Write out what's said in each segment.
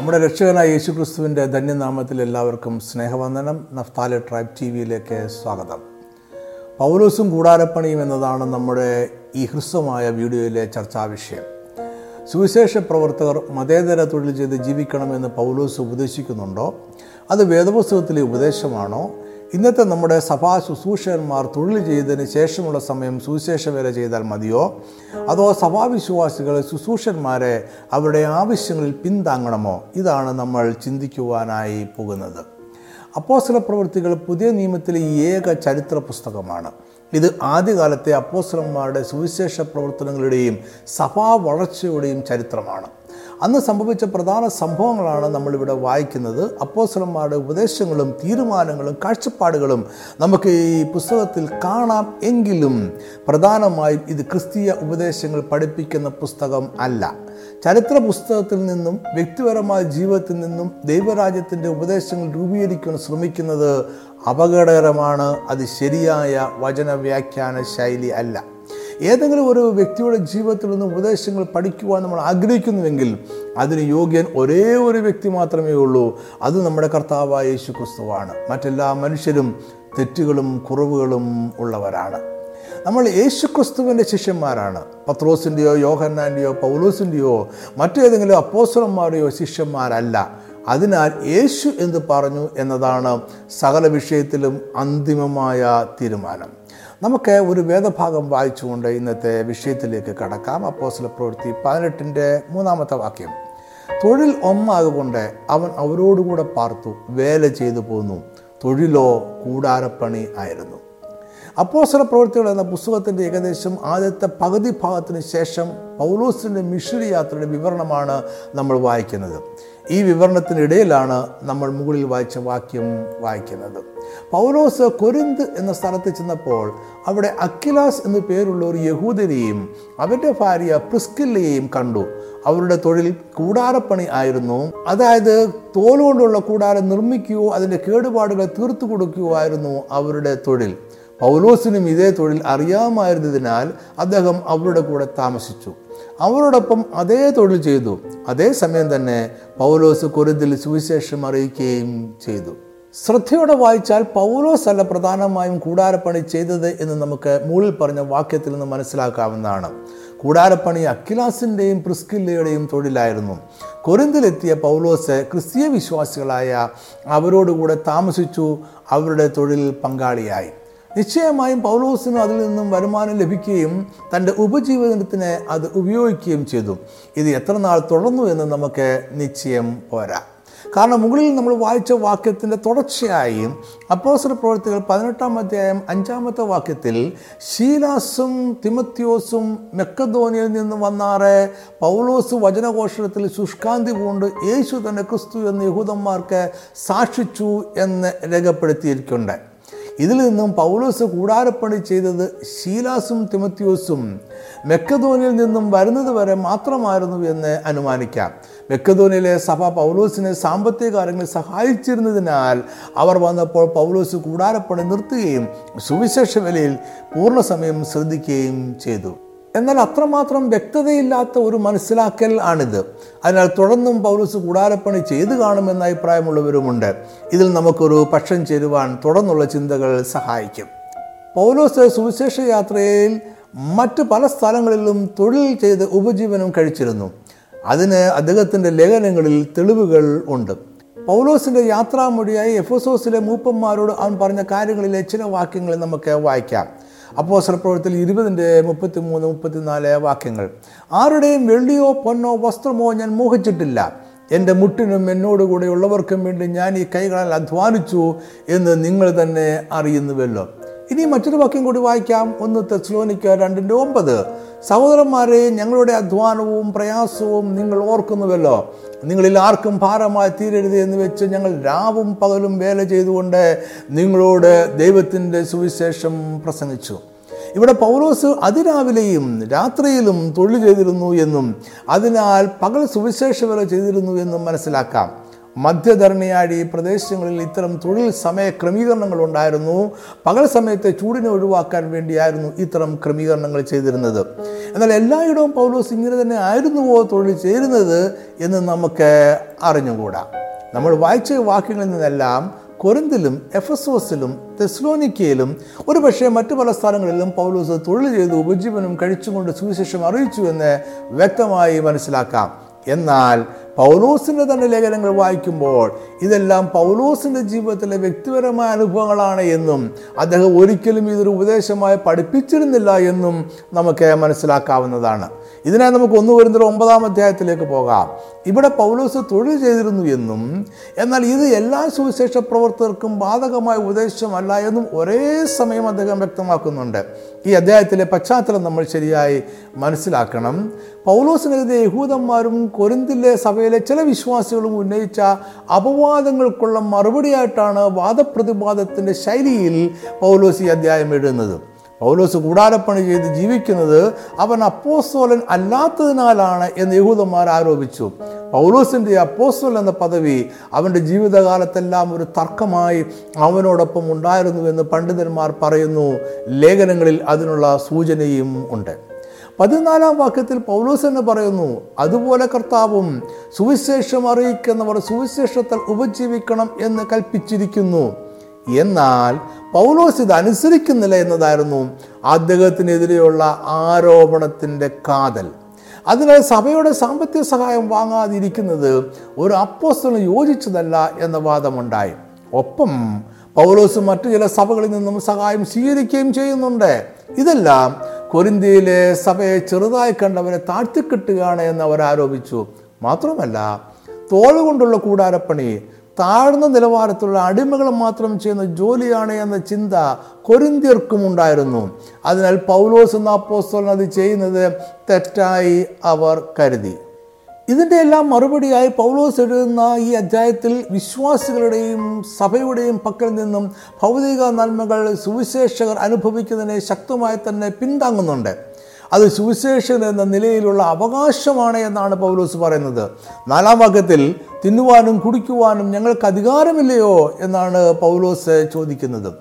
നമ്മുടെ രക്ഷകനായ യേശു ക്രിസ്തുവിന്റെ ധന്യനാമത്തിൽ എല്ലാവർക്കും സ്നേഹവന്ദനം. നഫ്താലെ ട്രൈബ് ടി വിയിലേക്ക് സ്വാഗതം. പൗലോസും കൂടാരപ്പണിയും എന്നതാണ് നമ്മുടെ ഈ ഹ്രസ്വമായ വീഡിയോയിലെ ചർച്ചാ വിഷയം. സുവിശേഷ പ്രവർത്തകർ മതേതര തൊഴിൽ ചെയ്ത് ജീവിക്കണമെന്ന് പൗലോസ് ഉപദേശിക്കുന്നുണ്ടോ? അത് വേദപുസ്തകത്തിലെ ഉപദേശമാണോ? ഇന്നത്തെ നമ്മുടെ സഭാ ശുശ്രൂഷകന്മാർ തൊഴിൽ ചെയ്തതിന് ശേഷമുള്ള സമയം സുവിശേഷ വേല ചെയ്താൽ മതിയോ? അതോ സഭാവിശ്വാസികൾ ശുശ്രൂഷന്മാരെ അവരുടെ ആവശ്യങ്ങളിൽ പിന്താങ്ങണമോ? ഇതാണ് നമ്മൾ ചിന്തിക്കുവാനായി പോകുന്നത്. അപ്പോസ്തല പ്രവൃത്തികൾ പുതിയ നിയമത്തിലെ ഏക ചരിത്ര പുസ്തകമാണ്. ഇത് ആദ്യകാലത്തെ അപ്പോസ്തലന്മാരുടെ സുവിശേഷ പ്രവർത്തനങ്ങളുടെയും സഭാ വളർച്ചയുടെയും ചരിത്രമാണ്. അന്ന് സംഭവിച്ച പ്രധാന സംഭവങ്ങളാണ് നമ്മളിവിടെ വായിക്കുന്നത്. അപ്പോസലന്മാരുടെ ഉപദേശങ്ങളും തീരുമാനങ്ങളും കാഴ്ചപ്പാടുകളും നമുക്ക് ഈ പുസ്തകത്തിൽ കാണാം. എങ്കിലും പ്രധാനമായും ഇത് ക്രിസ്തീയ ഉപദേശങ്ങൾ പഠിപ്പിക്കുന്ന പുസ്തകം അല്ല. ചരിത്ര പുസ്തകത്തിൽ നിന്നും വ്യക്തിപരമായ ജീവിതത്തിൽ നിന്നും ദൈവരാജ്യത്തിന്റെ ഉപദേശങ്ങൾ രൂപീകരിക്കാൻ ശ്രമിക്കുന്നത് അപകടകരമാണ്. അത് ശരിയായ വചന വ്യാഖ്യാന ശൈലി അല്ല. ഏതെങ്കിലും ഒരു വ്യക്തിയുടെ ജീവിതത്തിൽ നിന്ന് ഉപദേശങ്ങൾ പഠിക്കുവാൻ നമ്മൾ ആഗ്രഹിക്കുന്നുവെങ്കിൽ അതിന് യോഗ്യൻ ഒരേ ഒരു വ്യക്തി മാത്രമേ ഉള്ളൂ. അത് നമ്മുടെ കർത്താവായ യേശു ക്രിസ്തുവാണ് മറ്റെല്ലാ മനുഷ്യരും തെറ്റുകളും കുറവുകളും ഉള്ളവരാണ്. നമ്മൾ യേശു ക്രിസ്തുവിന്റെ ശിഷ്യന്മാരാണ്. പത്രോസിന്റെയോ യോഹന്നാന്റെയോ പൗലോസിന്റെയോ മറ്റേതെങ്കിലും അപ്പോസലന്മാരുടെയോ ശിഷ്യന്മാരല്ല. അതിനാൽ യേശു എന്ന് പറഞ്ഞു എന്നതാണ് സകല വിഷയത്തിലും അന്തിമമായ തീരുമാനം. നമുക്ക് ഒരു വേദഭാഗം വായിച്ചുകൊണ്ട് ഇന്നത്തെ വിഷയത്തിലേക്ക് കടക്കാം. അപ്പോസ്ല പ്രവൃത്തി പതിനെട്ടിന്റെ മൂന്നാമത്തെ വാക്യം. തൊഴിൽ ഒന്നാകൊണ്ട് അവൻ അവരോടുകൂടെ പാർത്തു വേല ചെയ്തു പോന്നു. തൊഴിലോ കൂടാരപ്പണി ആയിരുന്നു. അപ്പോസ്തല പ്രവൃത്തികൾ എന്ന പുസ്തകത്തിന്റെ ഏകദേശം ആദ്യത്തെ പകുതി ഭാഗത്തിന് ശേഷം പൗലോസിന്റെ മിഷണറി യാത്രയുടെ വിവരണമാണ് നമ്മൾ വായിക്കുന്നത്. ഈ വിവരണത്തിനിടയിലാണ് നമ്മൾ മുകളിൽ വായിച്ച വാക്യം വായിക്കുന്നത്. പൗലോസ് കൊരിന്ത് എന്ന സ്ഥലത്ത് ചെന്നപ്പോൾ അവിടെ അക്കിലാസ് എന്നു പേരുള്ള ഒരു യഹൂദനെയും അവരുടെ ഭാര്യ പ്രിസ്കില്ലയെയും കണ്ടു. അവരുടെ തൊഴിൽ കൂടാരപ്പണി ആയിരുന്നു. അതായത് തോലുകൊണ്ടുള്ള കൂടാരം നിർമ്മിക്കുകയോ അതിന്റെ കേടുപാടുകൾ തീർത്തു കൊടുക്കുകയോ ആയിരുന്നു അവരുടെ തൊഴിൽ. പൗലോസിനും ഇതേ തൊഴിൽ അറിയാമായിരുന്നതിനാൽ അദ്ദേഹം അവരുടെ കൂടെ താമസിച്ചു. അവരോടൊപ്പം അതേ തൊഴിൽ ചെയ്തു. അതേസമയം തന്നെ പൗലോസ് കൊരിന്തിൽ സുവിശേഷം അറിയിക്കുകയും ചെയ്തു. ശ്രദ്ധയോടെ വായിച്ചാൽ പൗലോസ് അല്ല പ്രധാനമായും കൂടാരപ്പണി ചെയ്തത് എന്ന് നമുക്ക് മുകളിൽ പറഞ്ഞ വാക്യത്തിൽ നിന്ന് മനസ്സിലാക്കാവുന്നതാണ്. കൂടാരപ്പണി അക്കിലാസിന്റെയും പ്രിസ്കില്ലയുടെയും തൊഴിലായിരുന്നു. കൊരിന്തിലെത്തിയ പൗലോസ് ക്രിസ്തീയ വിശ്വാസികളായ അവരോടുകൂടെ താമസിച്ചു അവരുടെ തൊഴിൽ പങ്കാളിയായി. നിശ്ചയമായും പൗലോസിന് അതിൽ നിന്നും വരുമാനം ലഭിക്കുകയും തന്റെ ഉപജീവനത്തിന് അത് ഉപയോഗിക്കുകയും ചെയ്തു. ഇത് എത്ര നാൾ തുടർന്നു എന്ന് നമുക്ക് നിശ്ചയം പോരാ. കാരണം മുകളിൽ നമ്മൾ വായിച്ച വാക്യത്തിന്റെ തുടർച്ചയായി അപ്പോസര പ്രവർത്തികൾ പതിനെട്ടാം അധ്യായം അഞ്ചാമത്തെ വാക്യത്തിൽ ഷീലാസും തിമത്യോസും മെക്കധോനിയിൽ നിന്ന് വന്നാറ് പൗലോസ് വചനഘോഷണത്തിൽ ശുഷ്കാന്തി കൊണ്ട് യേശു തന്നെ ക്രിസ്തു എന്ന യഹൂദന്മാർക്ക് സാക്ഷിച്ചു എന്ന് രേഖപ്പെടുത്തിയിരിക്കുന്നുണ്ട്. ഇതിൽ നിന്നും പൗലോസ് കൂടാരപ്പണി ചെയ്തത് ശീലാസും തിമത്യോസും മെക്കധോനിയിൽ നിന്നും വരുന്നത് വരെ മാത്രമായിരുന്നു എന്ന് അനുമാനിക്കാം. മെക്കധോനിയിലെ സഭ പൗലോസിനെ സാമ്പത്തിക കാര്യങ്ങളിൽ സഹായിച്ചിരുന്നതിനാൽ അവർ വന്നപ്പോൾ പൗലോസ് കൂടാരപ്പണി നിർത്തുകയും സുവിശേഷ വിലയിൽ പൂർണസമയം ശ്രദ്ധിക്കുകയും ചെയ്തു. എന്നാൽ അത്രമാത്രം വ്യക്തതയില്ലാത്ത ഒരു മനസ്സിലാക്കൽ ആണിത്. അതിനാൽ തുടർന്നും പൗലോസ് കൂടാരപ്പണി ചെയ്തു കാണുമെന്ന അഭിപ്രായമുള്ളവരുമുണ്ട്. ഇതിൽ നമുക്കൊരു പക്ഷം ചേരുവാൻ തുടർന്നുള്ള ചിന്തകൾ സഹായിക്കും. പൗലോസ് സുവിശേഷ യാത്രയിൽ മറ്റ് പല സ്ഥലങ്ങളിലും തൊഴിൽ ചെയ്ത് ഉപജീവനം കഴിച്ചിരുന്നു. അതിന് അദ്ദേഹത്തിന്റെ ലേഖനങ്ങളിൽ തെളിവുകൾ ഉണ്ട്. പൗലോസിന്റെ യാത്രാമൊഴിയായി എഫോസോസിലെ മൂപ്പന്മാരോട് അവൻ പറഞ്ഞ കാര്യങ്ങളിലെ ചില വാക്യങ്ങൾ നമുക്ക് വായിക്കാം. അപ്പോസല പ്രവർത്തനത്തിൽ ഇരുപതിന്റെ മുപ്പത്തി മൂന്ന് മുപ്പത്തിനാല് വാക്യങ്ങൾ. ആരുടെയും വെള്ളിയോ പൊന്നോ വസ്ത്രമോ ഞാൻ മോഹിച്ചിട്ടില്ല. എന്റെ മുട്ടിനും എന്നോടുകൂടെ ഉള്ളവർക്കും വേണ്ടി ഞാൻ ഈ കൈകളാൽ അധ്വാനിച്ചു എന്ന് നിങ്ങൾ തന്നെ അറിയുന്നുവല്ലോ. ഇനി മറ്റൊരു വാക്യം കൂടി വായിക്കാം. ഒന്ന് തെസ്ലോനിക്ക രണ്ടിന്റെ ഒമ്പത്. സഹോദരന്മാരെ ഞങ്ങളുടെ അധ്വാനവും പ്രയാസവും നിങ്ങൾ ഓർക്കുന്നുവല്ലോ. നിങ്ങളിൽ ആർക്കും ഭാരമായി തീരരുത് എന്ന് വെച്ച് ഞങ്ങൾ രാവും പകലും വേല ചെയ്തുകൊണ്ട് നിങ്ങളോട് ദൈവത്തിന്റെ സുവിശേഷം പ്രസംഗിച്ചു. ഇവിടെ പൗലോസ് അതിരാവിലെയും രാത്രിയിലും തൊഴിൽ ചെയ്തിരുന്നു എന്നും അതിനാൽ പകൽ സുവിശേഷ വേല ചെയ്തിരുന്നു എന്നും മനസ്സിലാക്കാം. മധ്യധരണിയാടി പ്രദേശങ്ങളിൽ ഇത്തരം തൊഴിൽ സമയ ക്രമീകരണങ്ങൾ ഉണ്ടായിരുന്നു. പകൽ സമയത്തെ ചൂടിനെ ഒഴിവാക്കാൻ വേണ്ടിയായിരുന്നു ഇത്തരം ക്രമീകരണങ്ങൾ ചെയ്തിരുന്നത്. എന്നാൽ എല്ലായിടവും പൗലോസ് ഇങ്ങനെ തന്നെ ആയിരുന്നുവോ തൊഴിൽ ചേരുന്നത് എന്ന് നമുക്ക് അറിഞ്ഞുകൂടാ. നമ്മൾ വായിച്ച വാക്യങ്ങളിൽ നിന്നെല്ലാം കൊരിന്തിലും എഫസോസിലും തെസ്ലോനിക്കയിലും ഒരുപക്ഷെ മറ്റു പല സ്ഥലങ്ങളിലും പൗലോസ് തൊഴിൽ ചെയ്ത് ഉപജീവനം കഴിച്ചുകൊണ്ട് സുവിശേഷം അറിയിച്ചു എന്ന് വ്യക്തമായി മനസ്സിലാക്കാം. എന്നാൽ പൗലോസിന്റെ തന്നെ ലേഖനങ്ങൾ വായിക്കുമ്പോൾ ഇതെല്ലാം പൗലോസിന്റെ ജീവിതത്തിലെ വ്യക്തിപരമായ അനുഭവങ്ങളാണ് എന്നും അദ്ദേഹം ഒരിക്കലും ഇതൊരു ഉപദേശമായി പഠിപ്പിച്ചിരുന്നില്ല എന്നും നമുക്ക് മനസ്സിലാക്കാവുന്നതാണ്. ഇതിനായി നമുക്ക് ഒന്ന് വരുന്ന ഒമ്പതാം അധ്യായത്തിലേക്ക് പോകാം. ഇവിടെ പൗലോസ് തൊഴിൽ ചെയ്തിരുന്നു എന്നും എന്നാൽ ഇത് എല്ലാ സുവിശേഷ പ്രവർത്തകർക്കും ബാധകമായ ഉപദേശമല്ല എന്നും ഒരേ സമയം അദ്ദേഹം വ്യക്തമാക്കുന്നുണ്ട്. ഈ അധ്യായത്തിലെ പശ്ചാത്തലം നമ്മൾ ശരിയായി മനസ്സിലാക്കണം. പൗലോസിനെതിരെ യഹൂദന്മാരും കൊരിന്തിലെ സഭയിലെ ചില വിശ്വാസികളും ഉന്നയിച്ച അപവാദങ്ങൾക്കുള്ള മറുപടിയായിട്ടാണ് വാദപ്രതിവാദത്തിന്റെ ശൈലിയിൽ പൗലോസ് ഈ അധ്യായം എഴുതുന്നത്. പൗലോസ് കൂടാരപ്പണി ചെയ്ത് ജീവിക്കുന്നത് അവൻ അപ്പോസ്തോലൻ അല്ലാത്തതിനാലാണ് എന്ന് യഹൂദന്മാർ ആരോപിച്ചു. പൗലോസിന്റെ അപ്പോസ്തോൽ എന്ന പദവി അവന്റെ ജീവിതകാലത്തെല്ലാം ഒരു തർക്കമായി അവനോടൊപ്പം ഉണ്ടായിരുന്നു എന്ന് പണ്ഡിതന്മാർ പറയുന്നു. ലേഖനങ്ങളിൽ അതിനുള്ള സൂചനയും ഉണ്ട്. പതിനാലാം വാക്യത്തിൽ പൗലോസ് എന്ന് പറയുന്നു അതുപോലെ കർത്താവും സുവിശേഷം അറിയിക്കുന്നവർ സുവിശേഷത്തിൽ ഉപജീവിക്കണം എന്ന് കൽപ്പിച്ചിരിക്കുന്നു. എന്നാൽ പൗലോസ് ഇത് അനുസരിക്കുന്നില്ല എന്നതായിരുന്നു അദ്ദേഹത്തിനെതിരെയുള്ള ആരോപണത്തിന്റെ കാതൽ. അതിനാൽ സഭയുടെ സാമ്പത്തിക സഹായം വാങ്ങാതിരിക്കുന്നത് ഒരു അപ്പോസ്റ്റലിന് യോജിച്ചതല്ല എന്ന വാദമുണ്ടായി. ഒപ്പം പൗലോസ് മറ്റു ചില സഭകളിൽ നിന്നും സഹായം സ്വീകരിക്കുകയും ചെയ്യുന്നുണ്ട്. ഇതെല്ലാം കൊരിന്തിയിലെ സഭയെ ചെറുതായി കണ്ടവരെ താഴ്ത്തിക്കെട്ടുകയാണ് എന്ന് അവർ ആരോപിച്ചു. മാത്രമല്ല തോളുകൊണ്ടുള്ള കൂടാരപ്പണി താഴ്ന്ന നിലവാരത്തിലുള്ള അടിമകൾ മാത്രം ചെയ്യുന്ന ജോലിയാണ് എന്ന ചിന്ത കൊരിന്തിയർക്കും ഉണ്ടായിരുന്നു. അതിനാൽ പൗലോസ് എന്ന അപ്പോസ്തലൻ അത് ചെയ്യുന്നത് തെറ്റായി അവർ കരുതി. ഇതിന്റെ എല്ലാം മറുപടിയായി പൗലോസ് എഴുതുന്ന ഈ അധ്യായത്തിൽ വിശ്വാസികളുടെയും സഭയുടെയും പക്കൽ നിന്നും ഭൗതിക നന്മകൾ സുവിശേഷകർ അനുഭവിക്കുന്നതിനെ ശക്തമായി തന്നെ പിന്താങ്ങുന്നുണ്ട്. അത് സുവിശേഷൻ എന്ന നിലയിലുള്ള അവകാശമാണ് എന്നാണ് പൗലോസ് പറയുന്നത്. നാലാം വാക്യത്തിൽ തിന്നുവാനും കുടിക്കുവാനും ഞങ്ങൾക്ക് അധികാരമില്ലയോ എന്നാണ് പൗലോസ് ചോദിക്കുന്നത്.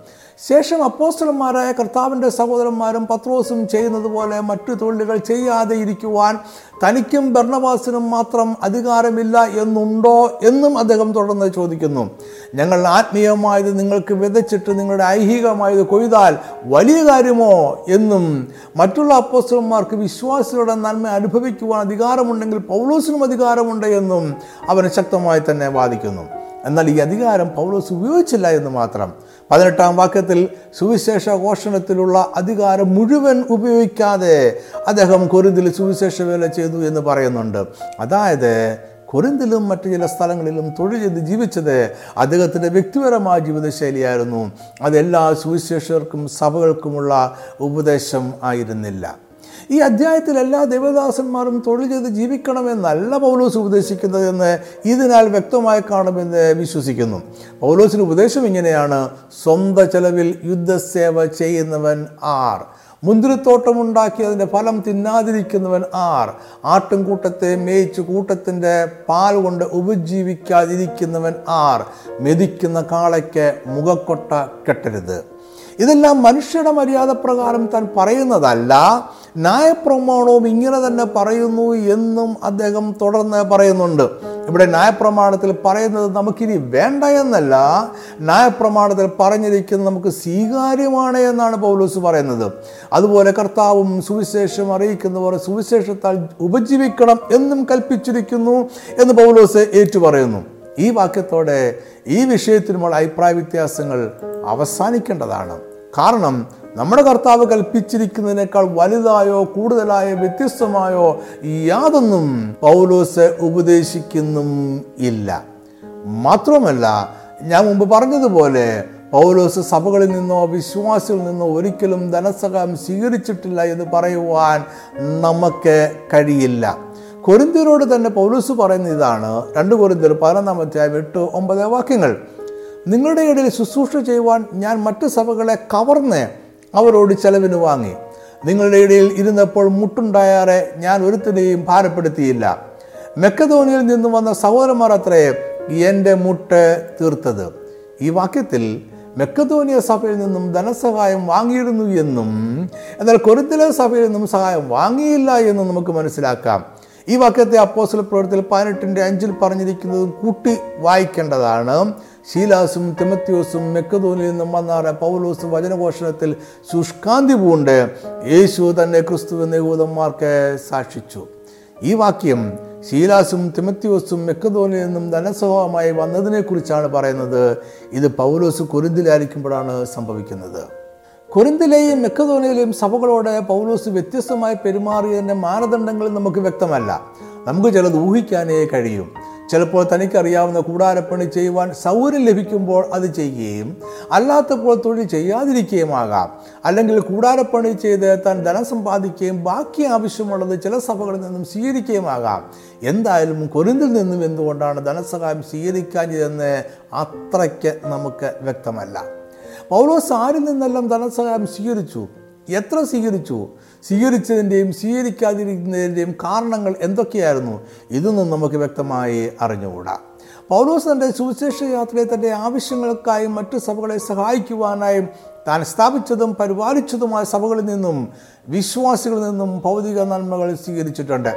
ശേഷം അപ്പോസ്റ്റലന്മാരായ കർത്താവിന്റെ സഹോദരന്മാരും പത്രോസും ചെയ്യുന്നത് പോലെ മറ്റു തൊഴിലുകൾ ചെയ്യാതെ ഇരിക്കുവാൻ തനിക്കും ഭരണവാസിനും മാത്രം അധികാരമില്ല എന്നുണ്ടോ എന്നും അദ്ദേഹം തുടർന്ന് ചോദിക്കുന്നു. ഞങ്ങൾ ആത്മീയമായത് നിങ്ങൾക്ക് വിതച്ചിട്ട് നിങ്ങളുടെ ഐഹികമായത് കൊയ്താൽ വലിയ കാര്യമോ എന്നും മറ്റുള്ള അപ്പോസ്റ്റലന്മാർക്ക് വിശ്വാസികളുടെ നന്മ അനുഭവിക്കുവാൻ അധികാരമുണ്ടെങ്കിൽ പൗലോസിനും അധികാരമുണ്ട് എന്നും അവൻ ശക്തമായി തന്നെ വാദിക്കുന്നു. എന്നാൽ ഈ അധികാരം പൗലോസ് ഉപയോഗിച്ചില്ല എന്ന് മാത്രം. പതിനെട്ടാം വാക്യത്തിൽ സുവിശേഷ ഘോഷണത്തിലുള്ള അധികാരം മുഴുവൻ ഉപയോഗിക്കാതെ അദ്ദേഹം കൊരിന്തിൽ സുവിശേഷ വേല ചെയ്തു എന്ന് പറയുന്നുണ്ട്. അതായത് കൊരിന്തിലും മറ്റു ചില സ്ഥലങ്ങളിലും തൊഴിൽ ചെയ്ത് ജീവിച്ചത് അദ്ദേഹത്തിന്റെ വ്യക്തിപരമായ ജീവിതശൈലിയായിരുന്നു. അതെല്ലാ സുവിശേഷകർക്കും സഭകൾക്കുമുള്ള ഉപദേശം ആയിരുന്നില്ല. ഈ അധ്യായത്തിൽ എല്ലാ ദൈവദാസന്മാരും തൊഴിൽ ചെയ്ത് ജീവിക്കണമെന്നല്ല പൗലോസ് ഉപദേശിക്കുന്നത് എന്ന് ഇതിനാൽ വ്യക്തമായി കാണുമെന്ന് വിശ്വസിക്കുന്നു. പൗലോസിന് ഉപദേശം ഇങ്ങനെയാണ് സ്വന്തം ചെലവിൽ യുദ്ധസേവ ചെയ്യുന്നവൻ ആർ മുന്തിരിത്തോട്ടമുണ്ടാക്കി അതിന്റെ ഫലം തിന്നാതിരിക്കുന്നവൻ ആർ ആട്ടിൻകൂട്ടത്തെ മേയിച്ച് കൂട്ടത്തിന്റെ പാൽ കൊണ്ട് ഉപജീവിക്കാതിരിക്കുന്നവൻ ആർ മെതിക്കുന്ന കാളയ്ക്ക് മുഖക്കൊട്ട കെട്ടരുത്. ഇതെല്ലാം മനുഷ്യരുടെ മര്യാദ പ്രകാരം താൻ പറയുന്നതല്ല. ന്യായപ്രമാണവും ഇങ്ങനെ തന്നെ പറയുന്നു എന്നും അദ്ദേഹം തുടർന്ന് പറയുന്നുണ്ട്. ഇവിടെ ന്യായപ്രമാണത്തിൽ പറയുന്നത് നമുക്കിനി വേണ്ട എന്നല്ല. ന്യായപ്രമാണത്തിൽ പറഞ്ഞിരിക്കുന്നത് നമുക്ക് സ്വീകാര്യമാണ് എന്നാണ് പൗലോസ് പറയുന്നത്. അതുപോലെ കർത്താവും സുവിശേഷം അറിയിക്കുന്നവർ സുവിശേഷത്താൽ ഉപജീവിക്കണം എന്നും കൽപ്പിച്ചിരിക്കുന്നു എന്ന് പൗലോസ് ഏറ്റുപറയുന്നു. ഈ വാക്യത്തോടെ ഈ വിഷയത്തിനുമുള്ള അഭിപ്രായ വ്യത്യാസങ്ങൾ അവസാനിക്കേണ്ടതാണ്. കാരണം നമ്മുടെ കർത്താവ് കൽപ്പിച്ചിരിക്കുന്നതിനേക്കാൾ വലുതായോ കൂടുതലായോ വ്യത്യസ്തമായോ യാതൊന്നും പൗലോസ് ഉപദേശിക്കുന്നും ഇല്ല. മാത്രമല്ല ഞാൻ മുമ്പ് പറഞ്ഞതുപോലെ പൗലോസ് സഭകളിൽ നിന്നോ വിശ്വാസികളിൽ നിന്നോ ഒരിക്കലും ധനസഹായം സ്വീകരിച്ചിട്ടില്ല എന്ന് പറയുവാൻ നമുക്ക് കഴിയില്ല. കൊരിന്ത്യരോട് തന്നെ പൗലോസ് പറയുന്ന ഇതാണ്. രണ്ട് കൊരിന്ത്യർ പതിനൊന്നാം അധ്യായം എട്ട് ഒമ്പത് വാക്യങ്ങൾ. നിങ്ങളുടെ ഇടയിൽ ശുശ്രൂഷ ചെയ്യുവാൻ ഞാൻ മറ്റ് സഭകളെ കവർന്ന് അവരോട് ചെലവിന് വാങ്ങി. നിങ്ങളുടെ ഇടയിൽ ഇരുന്നപ്പോൾ മുട്ടുണ്ടായാറെ ഞാൻ ഒരുത്തിനെയും ഭാരപ്പെടുത്തിയില്ല. മെക്കധോണിയിൽ നിന്ന് വന്ന സഹോദരന്മാർ അത്രേ എന്റെ മുട്ട് തീർത്തത്. ഈ വാക്യത്തിൽ മെക്കധോനിയ സഭയിൽ നിന്നും ധനസഹായം വാങ്ങിയിരുന്നു എന്നും എന്നാൽ കൊരുത്തില സഭയിൽ നിന്നും സഹായം വാങ്ങിയില്ല എന്നും നമുക്ക് മനസ്സിലാക്കാം. ഈ വാക്യത്തെ അപ്പോസ്റ്റൽ പ്രവർത്തിയിൽ പതിനെട്ടിന്റെ അഞ്ചിൽ പറഞ്ഞിരിക്കുന്നതും കൂട്ടി വായിക്കേണ്ടതാണ്. ശീലാസും തിമത്യോസും മെക്കതോനിൽ നിന്നും വന്നാറ് പൗലോസ് വചനഘോഷണത്തിൽ ശുഷ്കാന്തി പൂണ്ട്. യേശു തന്നെ ക്രിസ്തു എന്ന യൂതന്മാർക്ക് സാക്ഷിച്ചു. ഈ വാക്യം ശീലാസും തിമത്യോസും മെക്കതോനിൽ നിന്നും ധനസ്വഭാവമായി വന്നതിനെക്കുറിച്ചാണ് പറയുന്നത്. ഇത് പൗലോസ് കുരുന്തിലായിരിക്കുമ്പോഴാണ് സംഭവിക്കുന്നത്. കൊരിന്തിലെയും മെക്കതോനിയിലെയും സഭകളോട് പൗലോസ് വ്യത്യസ്തമായി പെരുമാറിയതിന്റെ മാനദണ്ഡങ്ങൾ നമുക്ക് വ്യക്തമല്ല. നമുക്ക് ചിലത് ഊഹിക്കാനേ കഴിയും. ചിലപ്പോൾ തനിക്കറിയാവുന്ന കൂടാരപ്പണി ചെയ്യുവാൻ സൗകര്യം ലഭിക്കുമ്പോൾ അത് ചെയ്യുകയും അല്ലാത്തപ്പോൾ തൊഴിൽ ചെയ്യാതിരിക്കുകയും ആകാം അല്ലെങ്കിൽ കൂടാരപ്പണി ചെയ്ത് താൻ ധനം സമ്പാദിക്കുകയും ബാക്കി ആവശ്യമുള്ളത് ചില സഭകളിൽ നിന്നും സ്വീകരിക്കുകയും ആകാം എന്തായാലും കൊരിന്തിൽ നിന്നും എന്തുകൊണ്ടാണ് ധനസഹായം സ്വീകരിക്കാഞ്ഞതെന്ന് അത്രയ്ക്ക് നമുക്ക് വ്യക്തമല്ല. പൗലോസ് ആരിൽ നിന്നെല്ലാം ധനസഹായം സ്വീകരിച്ചു? എത്ര സ്വീകരിച്ചു? സ്വീകരിച്ചതിന്റെയും സ്വീകരിക്കാതിരിക്കുന്നതിന്റെയും കാരണങ്ങൾ എന്തൊക്കെയായിരുന്നു? ഇതൊന്നും നമുക്ക് വ്യക്തമായി അറിഞ്ഞുകൂടാ. പൗലോസ് തന്റെ സുവിശേഷ യാത്രയെ തന്റെ ആവശ്യങ്ങൾക്കായും മറ്റു സഭകളെ സഹായിക്കുവാനായും താൻ സ്ഥാപിച്ചതും പരിപാലിച്ചതുമായ സഭകളിൽ നിന്നും വിശ്വാസികളിൽ നിന്നും ഭൗതിക നന്മകൾ സ്വീകരിച്ചിട്ടുണ്ട്.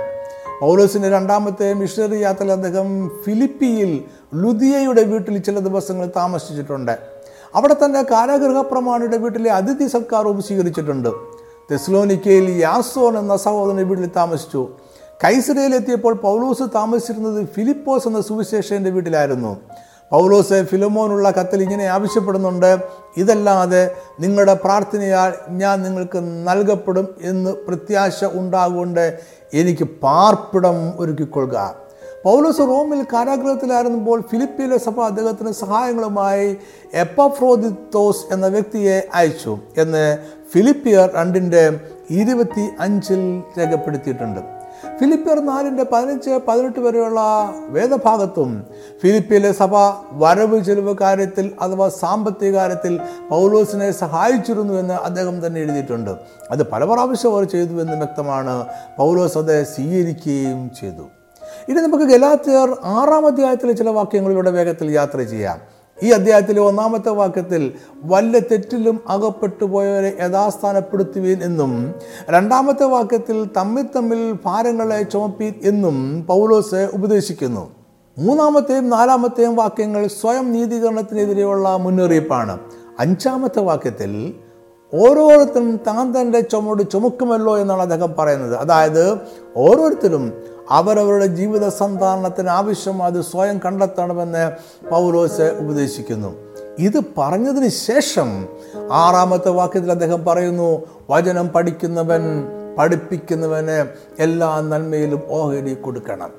പൗലോസിന്റെ രണ്ടാമത്തെ മിഷണറി യാത്രയിൽ അദ്ദേഹം ഫിലിപ്പിയിൽ ലുദിയയുടെ വീട്ടിൽ ചില ദിവസങ്ങൾ താമസിച്ചിട്ടുണ്ട്. അവിടെ തന്നെ കാരാഗൃഹ പ്രമാണിയുടെ വീട്ടിലെ അതിഥി സൽക്കാരവും സ്വീകരിച്ചിട്ടുണ്ട്. തെസ്ലോനിക്കയിൽ യാസോൻ എന്ന സഹോദരനെ വീട്ടിൽ താമസിച്ചു. കൈസരയിലെത്തിയപ്പോൾ പൗലോസ് താമസിച്ചിരുന്നത് ഫിലിപ്പോസ് എന്ന സുവിശേഷന്റെ വീട്ടിലായിരുന്നു. പൗലോസ് ഫിലമോനുള്ള കത്തിൽ ഇങ്ങനെ ആവശ്യപ്പെടുന്നുണ്ട് ഇതല്ലാതെ നിങ്ങളുടെ പ്രാർത്ഥനയാൽ ഞാൻ നിങ്ങൾക്ക് നൽകപ്പെടും എന്ന് പ്രത്യാശ ഉണ്ടാകൊണ്ട് എനിക്ക് പാർപ്പിടം ഒരുക്കിക്കൊള്ളുക. പൗലോസ് റോമിൽ കാരാഗ്രഹത്തിലായിരുന്നപ്പോൾ ഫിലിപ്പിയിലെ സഭ അദ്ദേഹത്തിന് സഹായങ്ങളുമായി എപ്പഫ്രോദിത്തോസ് എന്ന വ്യക്തിയെ അയച്ചു എന്ന് ഫിലിപ്പിയർ രണ്ടിന്റെ ഇരുപത്തി അഞ്ചിൽ രേഖപ്പെടുത്തിയിട്ടുണ്ട്. ഫിലിപ്പിയർ നാലിന്റെ പതിനഞ്ച് പതിനെട്ട് വരെയുള്ള വേദഭാഗത്തും ഫിലിപ്പിയിലെ സഭ വരവ് ചെലവ് കാര്യത്തിൽ അഥവാ സാമ്പത്തിക കാര്യത്തിൽ പൗലോസിനെ സഹായിച്ചിരുന്നു എന്ന് അദ്ദേഹം തന്നെ എഴുതിയിട്ടുണ്ട്. അത് പല പ്രാവശ്യം അവർ ചെയ്തു എന്ന് വ്യക്തമാണ് പൗലോസ് അത് സ്വീകരിക്കുകയും ചെയ്തു. ഇനി നമുക്ക് ഗലാത്തിയർ ആറാം അധ്യായത്തിലെ ചില വാക്യങ്ങളിലൂടെ വേഗത്തിൽ യാത്ര ചെയ്യാം. ഈ അധ്യായത്തിലെ ഒന്നാമത്തെ വാക്യത്തിൽ വല്ല തെറ്റിലും അകപ്പെട്ടു പോയവരെ യഥാസ്ഥാനപ്പെടുത്തുവീൻ എന്നും രണ്ടാമത്തെ വാക്യത്തിൽ തമ്മിൽ തമ്മിൽ ഭാരങ്ങളെ ചുമപ്പീൻ എന്നും പൗലോസ് ഉപദേശിക്കുന്നു. മൂന്നാമത്തെയും നാലാമത്തെയും വാക്യങ്ങൾ സ്വയം നീതീകരണത്തിനെതിരെയുള്ള മുന്നറിയിപ്പാണ്. അഞ്ചാമത്തെ വാക്യത്തിൽ ഓരോരുത്തരും താൻ തന്റെ ചുമട് ചുമക്കുമല്ലോ എന്നാണ് അദ്ദേഹം പറയുന്നത്. അതായത് ഓരോരുത്തരും അവരവരുടെ ജീവിത സന്താരണത്തിന് ആവശ്യം അത് സ്വയം കണ്ടെത്തണമെന്ന് പൗലോസ് ഉപദേശിക്കുന്നു. ഇത് പറഞ്ഞതിന് ശേഷം ആറാമത്തെ വാക്യത്തിൽ അദ്ദേഹം പറയുന്നു വചനം പഠിക്കുന്നവൻ പഠിപ്പിക്കുന്നവന് എല്ലാ നന്മയിലും ഓഹരി കൊടുക്കണം.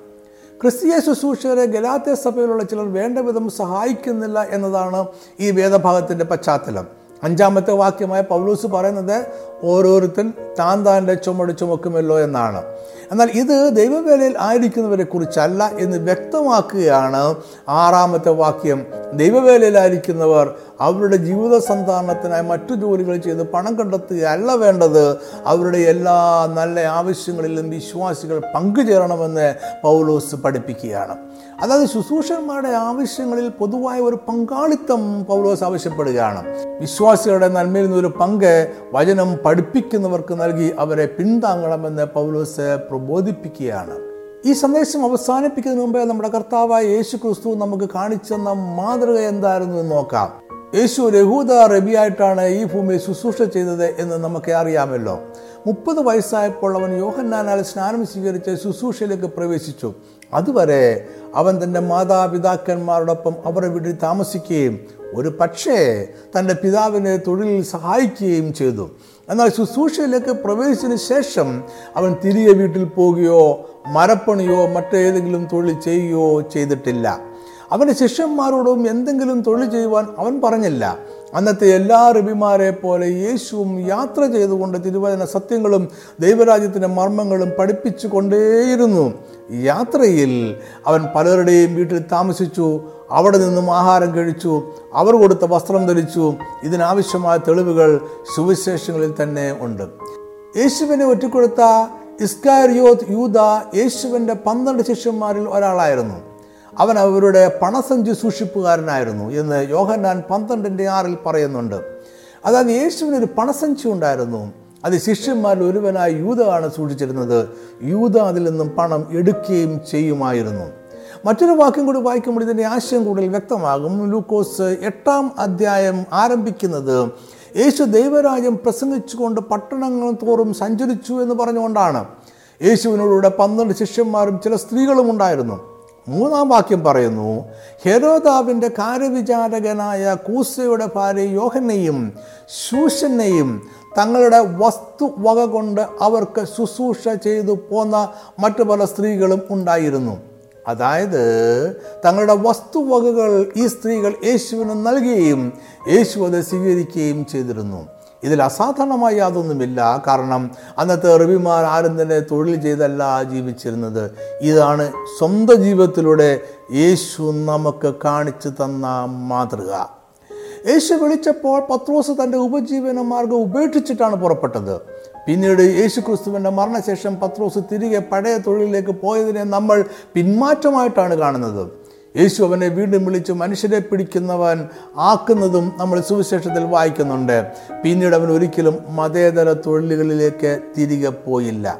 ക്രിസ്തീയ ശുശ്രൂഷകരെ ഗലാത്യ സഭയിലുള്ള ചിലർ വേണ്ട വിധം സഹായിക്കുന്നില്ല എന്നതാണ് ഈ വേദഭാഗത്തിന്റെ പശ്ചാത്തലം. അഞ്ചാമത്തെ വാക്യമായ പൗലൂസ് പറയുന്നത് ഓരോരുത്തൻ താൻ താന്റെ ചുമട് ചുമക്കുമല്ലോ എന്നാണ്. എന്നാൽ ഇത് ദൈവവേലയിൽ ആയിരിക്കുന്നവരെ കുറിച്ചല്ല എന്ന് വ്യക്തമാക്കുകയാണ് ആറാമത്തെ വാക്യം. ദൈവവേലയിലായിരിക്കുന്നവർ അവരുടെ ജീവിത സന്താനത്തിനായി മറ്റു ജോലികൾ ചെയ്ത് പണം കണ്ടെത്തുകയല്ല വേണ്ടത്. അവരുടെ എല്ലാ നല്ല ആവശ്യങ്ങളിലും വിശ്വാസികൾ പങ്കുചേരണമെന്ന് പൗലോസ് പഠിപ്പിക്കുകയാണ്. അതായത് ശുശ്രൂഷന്മാരുടെ ആവശ്യങ്ങളിൽ പൊതുവായ ഒരു പങ്കാളിത്തം പൗലോസ് ആവശ്യപ്പെടുകയാണ്. വിശ്വാസികളുടെ നന്മയിൽ നിന്നൊരു പങ്ക് വചനം പഠിപ്പിക്കുന്നവർക്ക് നൽകി അവരെ പിന്താങ്ങണമെന്ന് പൗലോസ് പ്രബോധിപ്പിക്കുകയാണ് ഈ സന്ദേശം അവസാനിപ്പിക്കുന്നതിന് മുമ്പേ നമ്മുടെ കർത്താവായ യേശു ക്രിസ്തു നമുക്ക് കാണിച്ചെന്ന മാതൃക എന്തായിരുന്നു എന്ന് നോക്കാം. യേശു രഹൂദ റബിയായിട്ടാണ് ഈ ഭൂമിയിൽ ശുശ്രൂഷ ചെയ്തത് എന്ന് നമുക്ക് അറിയാമല്ലോ. മുപ്പത് വയസ്സായപ്പോൾ അവൻ യോഹന്നാനാൽ സ്നാനം സ്വീകരിച്ച് ശുശ്രൂഷയിലേക്ക് പ്രവേശിച്ചു. അതുവരെ അവൻ തന്റെ മാതാപിതാക്കന്മാരോടൊപ്പം അവരുടെ വീട്ടിൽ താമസിക്കുകയും ഒരു പക്ഷേ തന്റെ പിതാവിനെ തൊഴിലിൽ സഹായിക്കുകയും ചെയ്തു. എന്നാൽ ശുശ്രൂഷയിലേക്ക് പ്രവേശിച്ചതിന് ശേഷം അവൻ തിരികെ വീട്ടിൽ പോവുകയോ മരപ്പണിയോ മറ്റേതെങ്കിലും തൊഴിൽ ചെയ്യുകയോ ചെയ്തിട്ടില്ല. അവന്റെ ശിഷ്യന്മാരോടും എന്തെങ്കിലും തൊഴിൽ ചെയ്യുവാൻ അവൻ പറഞ്ഞില്ല. അന്നത്തെ എല്ലാ റബിമാരെ പോലെ യേശുവും യാത്ര ചെയ്തുകൊണ്ട് തിരുവചന സത്യങ്ങളും ദൈവരാജ്യത്തിന്റെ മർമ്മങ്ങളും പഠിപ്പിച്ചു കൊണ്ടേയിരുന്നു യാത്രയിൽ അവൻ പലരുടെയും വീട്ടിൽ താമസിച്ചു അവിടെ നിന്നും ആഹാരം കഴിച്ചു അവർ കൊടുത്ത വസ്ത്രം ധരിച്ചു. ഇതിനാവശ്യമായ തെളിവുകൾ സുവിശേഷങ്ങളിൽ തന്നെ ഉണ്ട്. യേശുവിനെ ഒറ്റക്കൊടുത്ത ഇസ്കാരിയോത് യൂത യേശുവിന്റെ പന്ത്രണ്ട് ശിഷ്യന്മാരിൽ ഒരാളായിരുന്നു. അവൻ അവരുടെ പണസഞ്ചി സൂക്ഷിപ്പുകാരനായിരുന്നു എന്ന് യോഹന്നാൻ പന്ത്രണ്ടിന്റെ ആറിൽ പറയുന്നുണ്ട്. അതായത് യേശുവിനൊരു പണസഞ്ചി ഉണ്ടായിരുന്നു. അത് ശിഷ്യന്മാരിൽ ഒരുവനായ യൂതയാണ് സൂക്ഷിച്ചിരുന്നത്. യൂത അതിൽ നിന്നും പണം എടുക്കുകയും ചെയ്യുമായിരുന്നു. മറ്റൊരു വാക്യം കൂടി വായിക്കുമ്പോൾ ഇതിന്റെ ആശയം കൂടുതൽ വ്യക്തമാകും. ലൂക്കോസ് എട്ടാം അധ്യായം ആരംഭിക്കുന്നത് യേശു ദൈവരാജ്യം പ്രസംഗിച്ചുകൊണ്ട് പട്ടണങ്ങൾ തോറും സഞ്ചരിച്ചു എന്ന് പറഞ്ഞുകൊണ്ടാണ്. യേശുവിനോടുകൂടെ പന്ത്രണ്ട് ശിഷ്യന്മാരും ചില സ്ത്രീകളും ഉണ്ടായിരുന്നു. മൂന്നാം വാക്യം പറയുന്നു ഹെരോദാവിന്റെ കാര്യവിചാരകനായ കൂസയുടെ ഭാര്യ യോഹനെയും ശൂഷനെയും തങ്ങളുടെ വസ്തു വക കൊണ്ട് അവർക്ക് ശുശ്രൂഷ ചെയ്തു പോന്ന മറ്റു പല സ്ത്രീകളും ഉണ്ടായിരുന്നു. അതായത് തങ്ങളുടെ വസ്തുവകകൾ ഈ സ്ത്രീകൾ യേശുവിന് നൽകുകയും യേശു അത് സ്വീകരിക്കുകയും ചെയ്തിരുന്നു. ഇതിൽ അസാധാരണമായി യാതൊന്നുമില്ല. കാരണം അന്നത്തെ റബിമാർ ആരും തന്നെ തൊഴിൽ ചെയ്തല്ല ജീവിച്ചിരുന്നത്. ഇതാണ് സ്വന്തം ജീവിതത്തിലൂടെ യേശു നമുക്ക് കാണിച്ചു തന്ന മാതൃക. യേശു വിളിച്ചപ്പോൾ പത്രോസ് തന്റെ ഉപജീവന മാർഗം ഉപേക്ഷിച്ചിട്ടാണ് പുറപ്പെട്ടത്. പിന്നീട് യേശു ക്രിസ്തുവിന്റെ മരണശേഷം പത്രോസ് തിരികെ പഴയ തൊഴിലിലേക്ക് പോയതിനെ നമ്മൾ പിന്മാറ്റമായിട്ടാണ് കാണുന്നത്. യേശു അവനെ വീണ്ടും വിളിച്ച് മനുഷ്യരെ പിടിക്കുന്നവൻ ആക്കുന്നതും നമ്മൾ സുവിശേഷത്തിൽ വായിക്കുന്നുണ്ട്. പിന്നീട് അവൻ ഒരിക്കലും മതേതര തൊഴിലുകളിലേക്ക് തിരികെ പോയില്ല.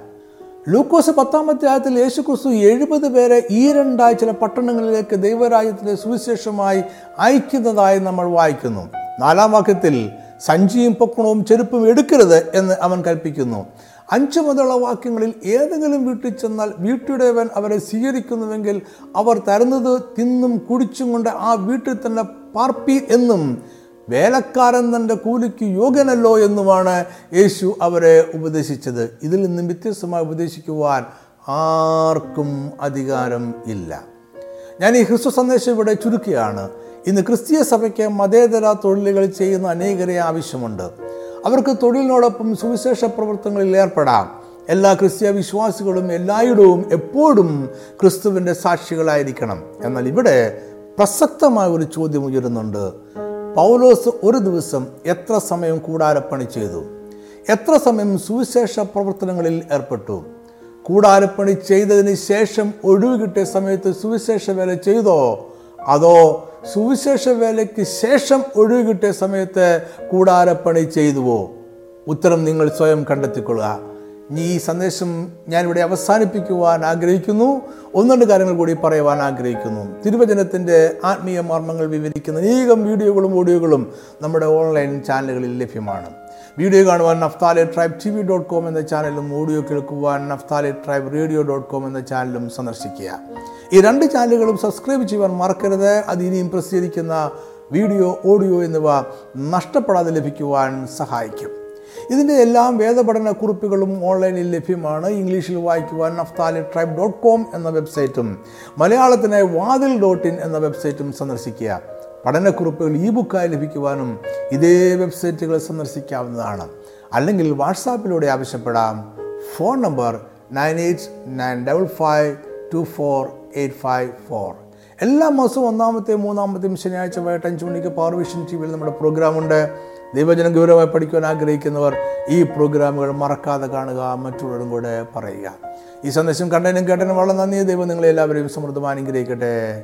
ലൂക്കോസ് പത്താമത്തെ ആയത്തിൽ യേശു ക്രിസ്തു എഴുപത് പേരെ ഈ രണ്ടായി ചില പട്ടണങ്ങളിലേക്ക് ദൈവരാജ്യത്തിലെ സുവിശേഷമായി അയക്കുന്നതായി നമ്മൾ വായിക്കുന്നു. നാലാം വാക്യത്തിൽ സഞ്ചിയും പൊക്കണവും ചെരുപ്പും എടുക്കരുത് എന്ന് അവൻ കൽപ്പിക്കുന്നു. അഞ്ച് മുതലുള്ള വാക്യങ്ങളിൽ ഏതെങ്കിലും വീട്ടിൽ ചെന്നാൽ വീട്ടുടേവൻ അവരെ സ്വീകരിക്കുന്നുവെങ്കിൽ അവർ തരുന്നത് തിന്നും കുടിച്ചും കൊണ്ട് ആ വീട്ടിൽ തന്നെ പാർപ്പി എന്നും വേലക്കാരൻ തന്റെ കൂലിക്ക് യോഗ്യനല്ലോ എന്നുമാണ് യേശു അവരെ ഉപദേശിച്ചത്. ഇതിൽ നിന്നും വ്യത്യസ്തമായി ഉപദേശിക്കുവാൻ ആർക്കും അധികാരം ഇല്ല. ഞാൻ ഈ ക്രിസ്തു സന്ദേശം ഇവിടെ ചുരുക്കുകയാണ്. ഇന്ന് ക്രിസ്തീയ സഭയ്ക്ക് മതേതര തൊഴിലുകൾ ചെയ്യുന്ന അനേകരെ ആവശ്യമുണ്ട്. അവർക്ക് തൊഴിലിനോടൊപ്പം സുവിശേഷ പ്രവർത്തനങ്ങളിൽ ഏർപ്പെടാം. എല്ലാ ക്രിസ്ത്യ വിശ്വാസികളും എല്ലായിടവും എപ്പോഴും ക്രിസ്തുവിന്റെ സാക്ഷികളായിരിക്കണം. എന്നാൽ ഇവിടെ പ്രസക്തമായ ഒരു ചോദ്യം ഉയരുന്നുണ്ട്. പൗലോസ് ഒരു ദിവസം എത്ര സമയം കൂടാരപ്പണി ചെയ്തു? എത്ര സമയം സുവിശേഷ പ്രവർത്തനങ്ങളിൽ ഏർപ്പെട്ടു? കൂടാരപ്പണി ചെയ്തതിന് ശേഷം ഒഴിവ് കിട്ടിയ സമയത്ത് സുവിശേഷ വേല ചെയ്തോ? അതോ സുവിശേഷ വേലയ്ക്ക് ശേഷം ഒഴിവ് സമയത്ത് കൂടാരപ്പണി ചെയ്തുവോ? ഉത്തരം നിങ്ങൾ സ്വയം കണ്ടെത്തിക്കൊള്ളുക. ഈ സന്ദേശം ഞാനിവിടെ അവസാനിപ്പിക്കുവാൻ ആഗ്രഹിക്കുന്നു. ഒന്നുണ്ട് കാര്യങ്ങൾ കൂടി പറയുവാൻ ആഗ്രഹിക്കുന്നു. തിരുവചനത്തിന്റെ ആത്മീയ മർമ്മങ്ങൾ വിവരിക്കുന്ന അനേകം വീഡിയോകളും ഓഡിയോകളും നമ്മുടെ ഓൺലൈൻ ചാനലുകളിൽ ലഭ്യമാണ്. വീഡിയോ കാണുവാൻ നഫ്താലെ ട്രൈബ് ടി വി ഡോട്ട് കോം എന്ന ചാനലും ഓഡിയോ കേൾക്കുവാൻ Naphtali tribe radio dot com എന്ന ചാനലും സന്ദർശിക്കുക. ഈ രണ്ട് ചാനലുകളും സബ്സ്ക്രൈബ് ചെയ്യുവാൻ മറക്കരുത്. അത് ഇനിയും പ്രസിദ്ധീകരിക്കുന്ന വീഡിയോ ഓഡിയോ എന്നിവ നഷ്ടപ്പെടാതെ ലഭിക്കുവാൻ സഹായിക്കും. ഇതിന്റെ എല്ലാം വേദപഠന കുറിപ്പുകളും ഓൺലൈനിൽ ലഭ്യമാണ്. ഇംഗ്ലീഷിൽ വായിക്കുവാൻ നഫ്താലി ട്രൈബ് ഡോട്ട് കോം എന്ന വെബ്സൈറ്റും മലയാളത്തിനായി വാതിൽ ഡോട്ട് ഇൻ എന്ന വെബ്സൈറ്റും സന്ദർശിക്കുക. പഠനക്കുറിപ്പുകൾ ഈ ബുക്കായി ലഭിക്കുവാനും ഇതേ വെബ്സൈറ്റുകൾ സന്ദർശിക്കാവുന്നതാണ്. അല്ലെങ്കിൽ വാട്സാപ്പിലൂടെ ആവശ്യപ്പെടാം. Phone number nine eight nine double five two four eight five four. എല്ലാ മാസവും ഒന്നാമത്തെയും മൂന്നാമത്തെയും ശനിയാഴ്ച വൈകിട്ട് അഞ്ച് മണിക്ക് പവർ വിഷൻ ടി വിയിൽ നമ്മുടെ പ്രോഗ്രാമുണ്ട്. ദൈവജനം ഗൗരവമായി പഠിക്കുവാൻ ആഗ്രഹിക്കുന്നവർ ഈ പ്രോഗ്രാമുകൾ മറക്കാതെ കാണുക മറ്റുള്ളവരും കൂടെ പറയുക. ഈ സന്ദേശം കണ്ടതിനും കേട്ടതിനും വളരെ നന്ദി. ദൈവം നിങ്ങളെല്ലാവരെയും സമൃദ്ധമായി അനുഗ്രഹിക്കട്ടെ.